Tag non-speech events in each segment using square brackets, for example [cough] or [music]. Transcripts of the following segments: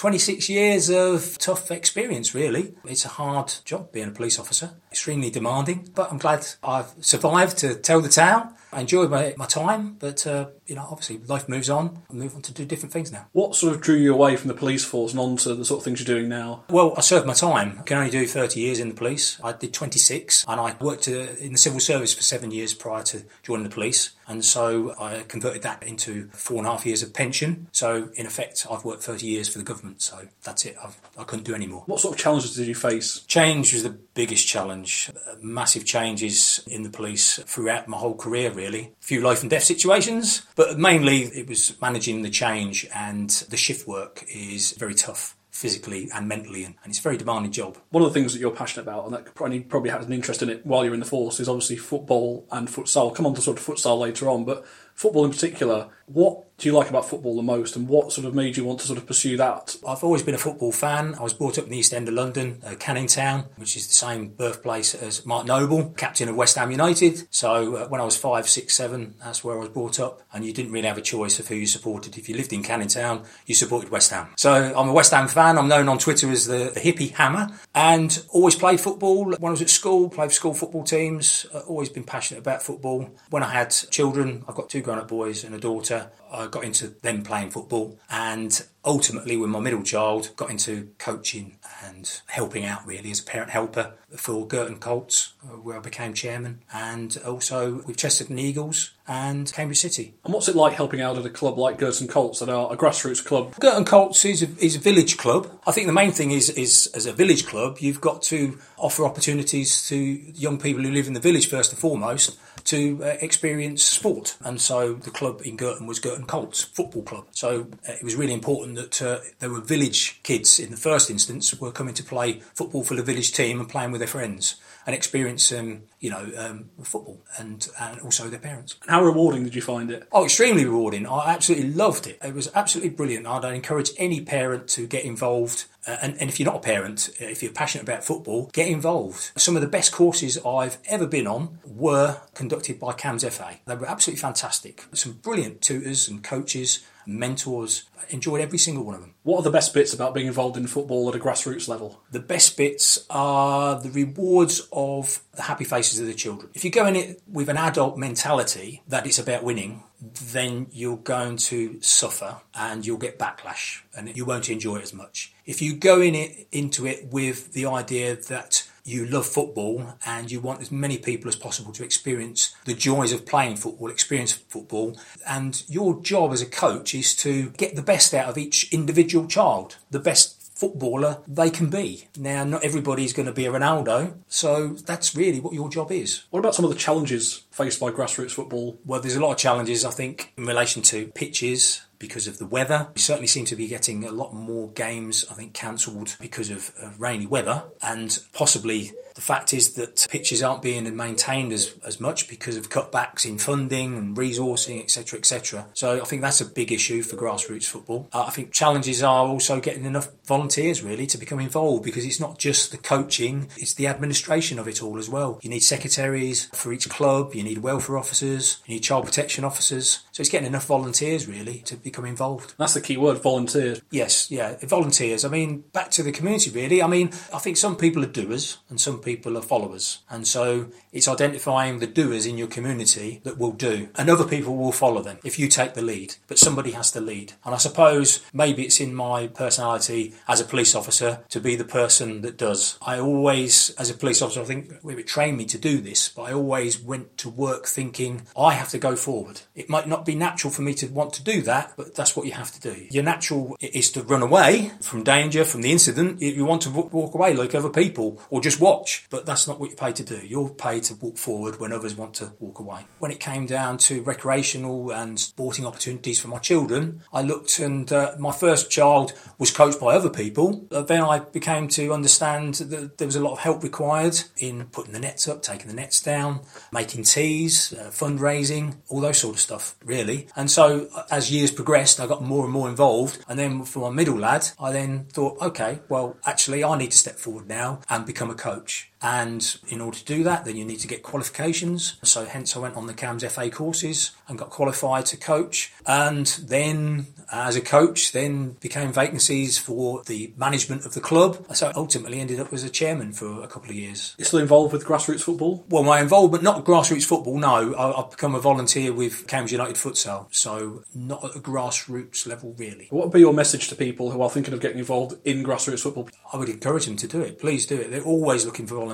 26 years of tough experience, really. It's a hard job being a police officer, extremely demanding, but I'm glad I've survived to tell the tale. I enjoyed my, my time, but uh, you know, obviously life moves on. I move on to do different things now. What sort of drew you away from the police force and onto the sort of things you're doing now? Well, I served my time. I can only do 30 years in the police. I did 26, and I worked uh, in the civil service for seven years prior to joining the police. And so I converted that into four and a half years of pension. So in effect, I've worked 30 years for the government. So that's it. I've, I couldn't do any more. What sort of challenges did you face? Change was the biggest challenge. Uh, massive changes in the police throughout my whole career, really. A few life and death situations, but mainly it was managing the change and the shift work is very tough physically and mentally, and, it's a very demanding job. One of the things that you're passionate about, and that probably, probably had an interest in it while you're in the force, is obviously football and futsal. I'll come on to sort of futsal later on, but football in particular, what do you like about football the most, and what sort of made you want to sort of pursue that? I've always been a football fan. I was brought up in the East End of London, uh, Canning Town, which is the same birthplace as Mark Noble, captain of West Ham United. So uh, when I was five, six, seven, that's where I was brought up, and you didn't really have a choice of who you supported. If you lived in Canning Town, you supported West Ham. So I'm a West Ham fan. I'm known on Twitter as the, the hippie hammer, and always played football. When I was at school, played for school football teams. Uh, always been passionate about football. When I had children, I've got two grown-up boys and a daughter. I got into them playing football and ultimately with my middle child got into coaching and helping out really as a parent helper for Girton Colts uh, where I became chairman and also with Chesterton Eagles and Cambridge City. And what's it like helping out at a club like Girton Colts that are a grassroots club? Girton Colts is a, is a village club. I think the main thing is, is as a village club you've got to offer opportunities to young people who live in the village first and foremost to uh, experience sport. And so the club in Girton was Girton Colts Football Club. So uh, it was really important that uh, there were village kids in the first instance were coming to play football for the village team and playing with their friends and experience, um, you know, um, football and, and also their parents. How rewarding did you find it? Oh, extremely rewarding. I absolutely loved it. It was absolutely brilliant. I'd encourage any parent to get involved. Uh, and, and if you're not a parent, uh, if you're passionate about football, get involved. Some of the best courses I've ever been on were conducted by Cambs FA. They were absolutely fantastic. Some brilliant tutors and coaches mentors. Enjoyed every single one of them. What are the best bits about being involved in football at a grassroots level? The best bits are the rewards of the happy faces of the children. If you go in it with an adult mentality that it's about winning, then you're going to suffer and you'll get backlash and you won't enjoy it as much. If you go in it into it with the idea that you love football and you want as many people as possible to experience the joys of playing football, experience football. And your job as a coach is to get the best out of each individual child, the best footballer they can be. Now, not everybody's going to be a Ronaldo, so that's really what your job is. What about some of the challenges faced by grassroots football? Well, there's a lot of challenges, I think, in relation to pitches, because of the weather. We certainly seem to be getting a lot more games, I think, cancelled because of, rainy weather and possibly the fact is that pitches aren't being maintained as, as much because of cutbacks in funding and resourcing, etc., etc. So I think that's a big issue for grassroots football. Uh, I think challenges are also getting enough volunteers really to become involved because it's not just the coaching, it's the administration of it all as well. You need secretaries for each club, you need welfare officers, you need child protection officers. So it's getting enough volunteers really to become involved. That's the key word, volunteers. Yes, yeah, volunteers. I mean, back to the community really. I mean, I think some people are doers and some people are followers. And so it's identifying the doers in your community that will do, and other people will follow them if you take the lead. But somebody has to lead. And I suppose maybe it's in my personality as a police officer to be the person that does. I always, as a police officer, I think it trained me to do this, but I always went to work thinking, I have to go forward. It might not be natural for me to want to do that, but that's what you have to do. Your natural is to run away from danger, from the incident. You want to walk away like other people or just watch but that's not what you're paid to do. You're paid to walk forward when others want to walk away. When it came down to recreational and sporting opportunities for my children, I looked and uh, my first child was coached by other people. Uh, then I became to understand that there was a lot of help required in putting the nets up, taking the nets down, making teas, uh, fundraising, all those sort of stuff really. And so as years progressed, I got more and more involved. And then for my middle lad, I then thought, okay, well, actually, I need to step forward now and become a coach. And in order to do that, then you need to get qualifications. So hence I went on the Cambs FA courses and got qualified to coach. And then as a coach, then became vacancies for the management of the club. So ultimately ended up as a chairman for a couple of years. You're still involved with grassroots football? Well, my involvement, not grassroots football, no. I- I've become a volunteer with CAMS United Futsal. So not at a grassroots level, really. What would be your message to people who are thinking of getting involved in grassroots football? I would encourage them to do it. Please do it. They're always looking for volunteers.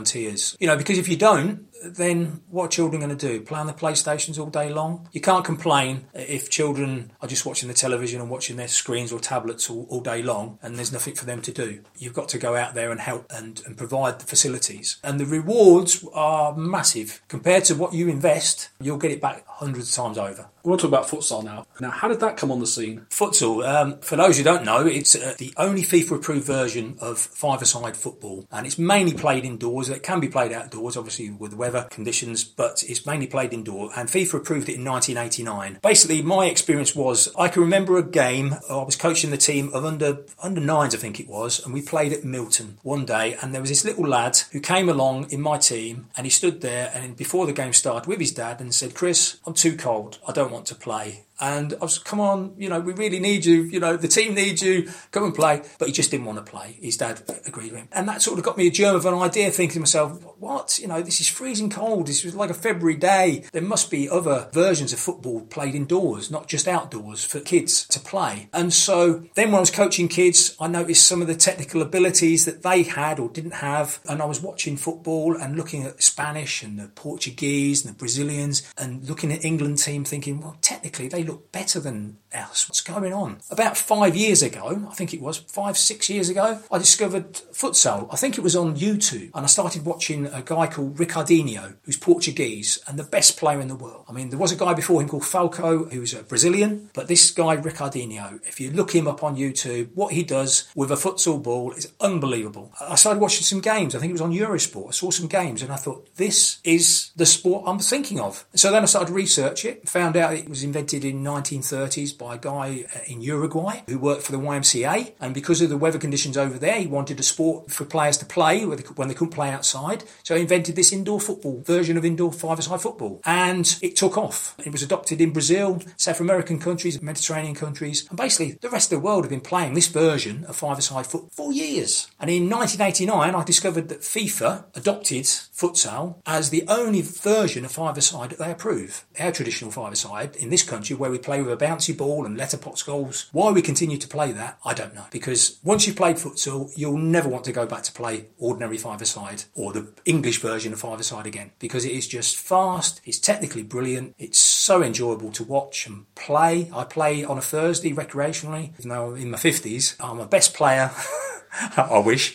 You know, because if you don't, then what are children going to do? Play on the PlayStations all day long? You can't complain if children are just watching the television and watching their screens or tablets all, all day long and there's nothing for them to do. You've got to go out there and help and, and provide the facilities. And the rewards are massive. Compared to what you invest, you'll get it back hundreds of times over. We want to talk about futsal now. Now, how did that come on the scene? Futsal, um, for those who don't know, it's uh, the only FIFA approved version of five-a-side football, and it's mainly played indoors. It can be played outdoors, obviously with weather conditions, but it's mainly played indoor. And FIFA approved it in 1989. Basically, my experience was I can remember a game. I was coaching the team of under under nines, I think it was, and we played at Milton one day. And there was this little lad who came along in my team, and he stood there and before the game started with his dad and said, "Chris, I'm too cold. I don't want to play." And I was, come on, you know, we really need you. You know, the team needs you. Come and play. But he just didn't want to play. His dad agreed with him. And that sort of got me a germ of an idea, thinking to myself, what? You know, this is freezing cold. This was like a February day. There must be other versions of football played indoors, not just outdoors for kids to play. And so then when I was coaching kids, I noticed some of the technical abilities that they had or didn't have. And I was watching football and looking at Spanish and the Portuguese and the Brazilians and looking at England team thinking, well, technically they look better than us. What's going on? About five years ago, I think it was five, six years ago, I discovered futsal. I think it was on YouTube and I started watching a guy called Ricardinho, who's Portuguese and the best player in the world. I mean, there was a guy before him called Falco, who was a Brazilian, but this guy, Ricardinho, if you look him up on YouTube, what he does with a futsal ball is unbelievable. I started watching some games. I think it was on Eurosport. I saw some games and I thought, this is the sport I'm thinking of. So then I started research it, found out it was invented in 1930s by a guy uh, in Uruguay who worked for the YMCA. And because of the weather conditions over there, he wanted a sport for players to play when they couldn't play outside. So he invented this indoor football version of indoor five-a-side football. And it took off. It was adopted in Brazil, South American countries, Mediterranean countries. And basically, the rest of the world have been playing this version of five-a-side football for years. And in 1989, I discovered that FIFA adopted futsal as the only version of five-a-side that they approve. Our traditional five-a-side in this country, where we play with a bouncy ball and letterbox goals, why we continue to play that, I don't know. Because once you've played futsal, you'll never want to go back to play ordinary five-a-side or the English version of five-a-side again. Because it is just fast, it's technically brilliant, it's so enjoyable to watch and play. I play on a Thursday recreationally. Even though I'm in my 50s, I'm a best player. [laughs] I wish.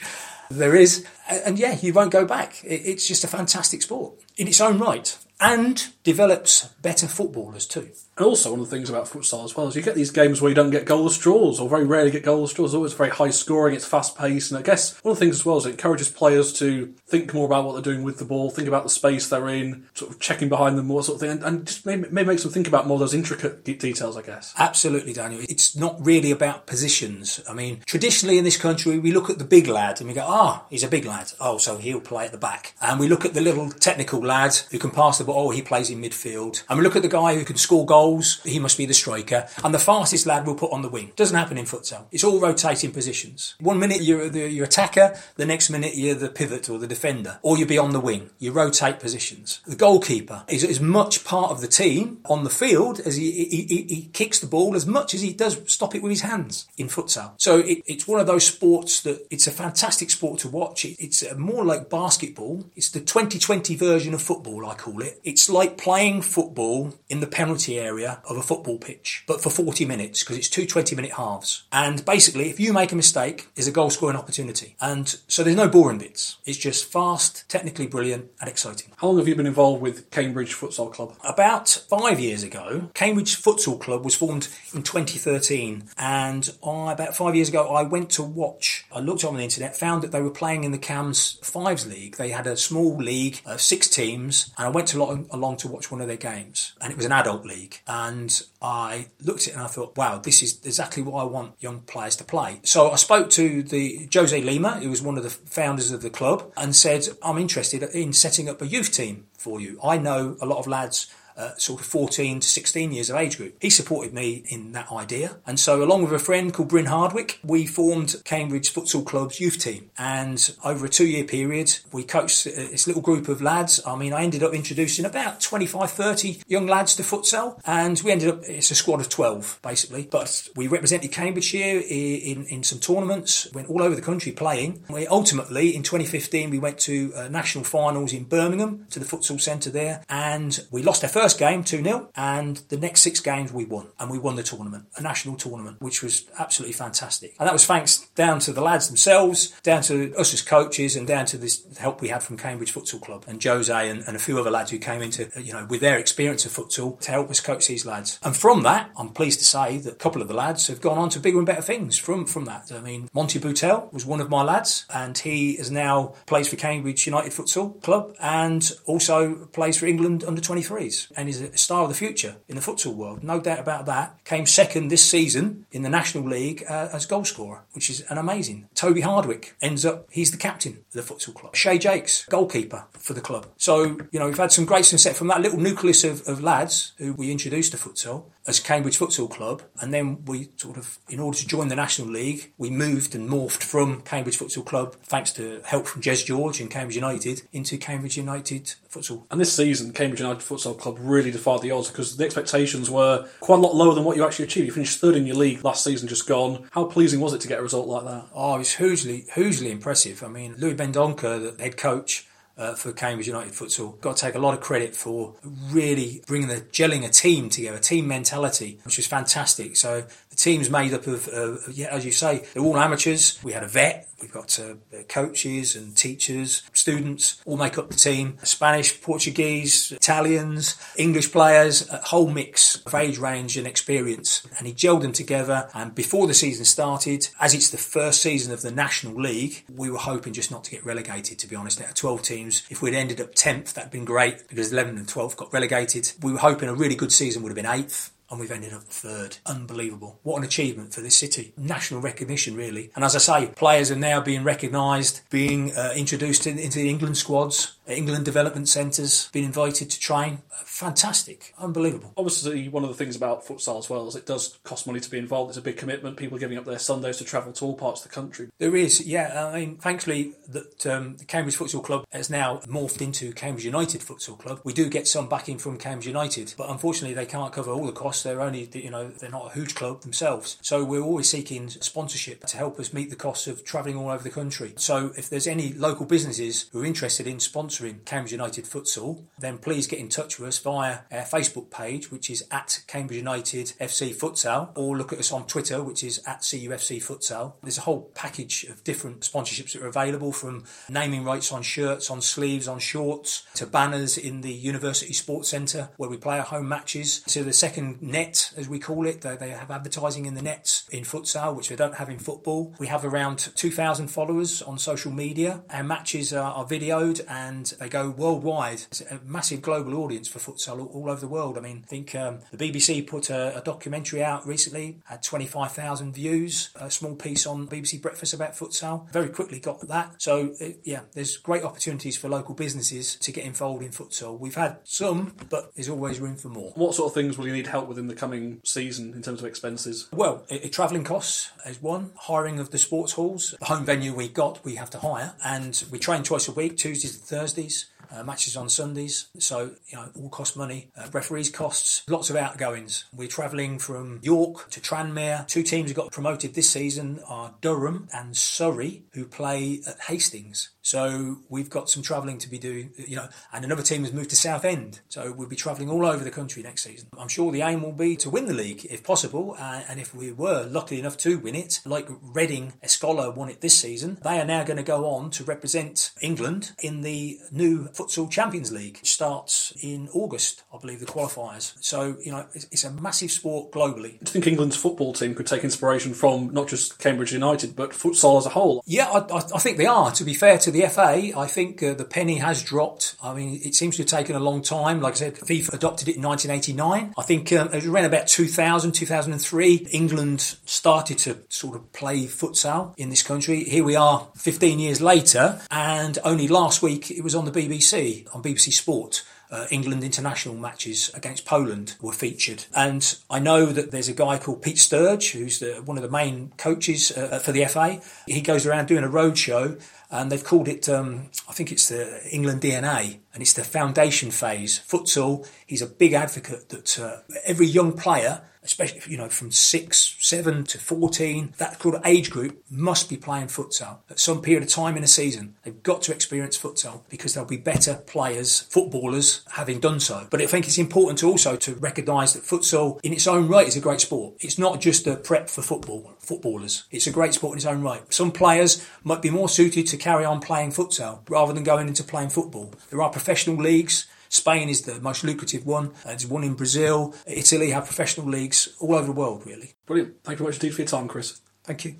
There is. And yeah, you won't go back. It's just a fantastic sport in its own right and develops better footballers too. And also, one of the things about futsal as well is you get these games where you don't get goalless draws, or very rarely get goalless draws. It's always very high scoring, it's fast paced, and I guess one of the things as well is it encourages players to think more about what they're doing with the ball, think about the space they're in, sort of checking behind them, more sort of thing, and, and just maybe, maybe makes them think about more of those intricate details, I guess. Absolutely, Daniel. It's not really about positions. I mean, traditionally in this country, we look at the big lad and we go, ah, he's a big lad. Oh, so he'll play at the back. And we look at the little technical lad who can pass the ball. Oh, he plays in midfield. And we look at the guy who can score goals. He must be the striker. And the fastest lad we'll put on the wing. Doesn't happen in futsal. It's all rotating positions. One minute you're the your attacker, the next minute you're the pivot or the defender, or you'll be on the wing. You rotate positions. The goalkeeper is as much part of the team on the field as he, he, he, he kicks the ball as much as he does stop it with his hands in futsal. So it, it's one of those sports that it's a fantastic sport to watch. It, it's more like basketball. It's the 2020 version of football, I call it. It's like playing football in the penalty area of a football pitch, but for 40 minutes because it's two 20 minute halves. And basically, if you make a mistake, is a goal scoring opportunity. And so there's no boring bits. It's just fast, technically brilliant, and exciting. How long have you been involved with Cambridge Futsal Club? About five years ago, Cambridge Futsal Club was formed in 2013. And I, about five years ago, I went to watch, I looked on the internet, found that they were playing in the Cambs Fives League. They had a small league of six teams, and I went to a lot along to watch one of their games, and it was an adult league. And I looked at it and I thought, wow, this is exactly what I want young players to play. So I spoke to the Jose Lima, who was one of the founders of the club, and said, I'm interested in setting up a youth team for you. I know a lot of lads uh, sort of 14 to 16 years of age group. He supported me in that idea. And so, along with a friend called Bryn Hardwick, we formed Cambridge Futsal Club's youth team. And over a two year period, we coached this little group of lads. I mean, I ended up introducing about 25, 30 young lads to futsal. And we ended up, it's a squad of 12, basically. But we represented Cambridgeshire in, in some tournaments, went all over the country playing. We ultimately, in 2015, we went to uh, national finals in Birmingham to the futsal centre there. And we lost our first first game 2 0, and the next six games we won. And we won the tournament, a national tournament, which was absolutely fantastic. And that was thanks down to the lads themselves, down to us as coaches, and down to this help we had from Cambridge Futsal Club and Jose and, and a few other lads who came into, uh, you know, with their experience of futsal to help us coach these lads. And from that, I'm pleased to say that a couple of the lads have gone on to bigger and better things from, from that. I mean, Monty Boutel was one of my lads, and he is now plays for Cambridge United Futsal Club and also plays for England under 23s and is a star of the future in the futsal world. No doubt about that. Came second this season in the National League uh, as goalscorer, which is an amazing. Toby Hardwick ends up, he's the captain of the futsal club. Shay Jakes, goalkeeper for the club. So, you know, we've had some great success from that little nucleus of, of lads who we introduced to futsal as Cambridge Futsal Club, and then we sort of, in order to join the National League, we moved and morphed from Cambridge Futsal Club, thanks to help from Jez George and Cambridge United, into Cambridge United Futsal. And this season, Cambridge United Futsal Club really defied the odds because the expectations were quite a lot lower than what you actually achieved. You finished third in your league last season, just gone. How pleasing was it to get a result like that? Oh, it was hugely, hugely impressive. I mean, Louis Mendonca, the head coach, uh, for Cambridge United futsal. Got to take a lot of credit for really bringing the gelling a team together, a team mentality, which was fantastic. So team's made up of, uh, yeah, as you say, they're all amateurs. We had a vet, we've got uh, coaches and teachers, students, all make up the team. Spanish, Portuguese, Italians, English players, a whole mix of age range and experience. And he gelled them together. And before the season started, as it's the first season of the National League, we were hoping just not to get relegated, to be honest. Out of 12 teams, if we'd ended up 10th, that'd been great because 11 and 12 got relegated. We were hoping a really good season would have been 8th and we've ended up third. Unbelievable. What an achievement for this city. National recognition, really. And as I say, players are now being recognised, being uh, introduced in, into the England squads, England development centres, being invited to train. Fantastic. Unbelievable. Obviously, one of the things about futsal as well is it does cost money to be involved. It's a big commitment. People giving up their Sundays to travel to all parts of the country. There is, yeah. I mean, thankfully, that um, the Cambridge Futsal Club has now morphed into Cambridge United Futsal Club. We do get some backing from Cambridge United, but unfortunately, they can't cover all the costs. They're only, you know, they're not a huge club themselves. So we're always seeking sponsorship to help us meet the costs of travelling all over the country. So if there's any local businesses who are interested in sponsoring Cambridge United Futsal, then please get in touch with us via our Facebook page, which is at Cambridge United FC Futsal, or look at us on Twitter, which is at CUFC Futsal. There's a whole package of different sponsorships that are available from naming rights on shirts, on sleeves, on shorts, to banners in the University Sports Centre where we play our home matches, to the second net, as we call it. They, they have advertising in the nets in futsal, which they don't have in football. We have around 2,000 followers on social media. Our matches are, are videoed and they go worldwide. It's a massive global audience for futsal all, all over the world. I mean, I think um, the BBC put a, a, documentary out recently, had 25,000 views, a small piece on BBC Breakfast about futsal. Very quickly got that. So, it, yeah, there's great opportunities for local businesses to get involved in futsal. We've had some, but there's always room for more. What sort of things will you need help with in the coming season in terms of expenses? Well, travelling costs is one, hiring of the sports halls. The home venue we got, we have to hire, and we train twice a week, Tuesdays and Thursdays. Uh, matches on Sundays, so you know all cost money. Uh, referees costs, lots of outgoings. We're travelling from York to Tranmere. Two teams who got promoted this season are Durham and Surrey, who play at Hastings. So we've got some travelling to be doing, you know, and another team has moved to Southend. So we'll be travelling all over the country next season. I'm sure the aim will be to win the league if possible. Uh, and if we were lucky enough to win it, like Reading Escola won it this season, they are now going to go on to represent England in the new Futsal Champions League, which starts in August, I believe, the qualifiers. So, you know, it's, it's a massive sport globally. Do you think England's football team could take inspiration from not just Cambridge United, but futsal as a whole? Yeah, I, I think they are, to be fair to the FA, I think uh, the penny has dropped. I mean, it seems to have taken a long time. Like I said, FIFA adopted it in 1989. I think um, it was around about 2000, 2003. England started to sort of play futsal in this country. Here we are 15 years later, and only last week it was on the BBC, on BBC Sport uh, England international matches against Poland were featured. And I know that there's a guy called Pete Sturgess, who's the, one of the main coaches uh, for the FA. He goes around doing a roadshow and they've called it, um, I think it's the England DNA, and it's the foundation phase. Futsal, he's a big advocate that uh, every young player especially you know from six, seven to fourteen, that kind of age group must be playing futsal at some period of time in a season. They've got to experience futsal because they'll be better players, footballers, having done so. But I think it's important to also to recognise that futsal, in its own right, is a great sport. It's not just a prep for football footballers. It's a great sport in its own right. Some players might be more suited to carry on playing futsal rather than going into playing football. There are professional leagues Spain is the most lucrative one. Uh, there's one in Brazil. Italy have professional leagues all over the world, really. Brilliant. Thank you very much indeed for your time, Chris. Thank you.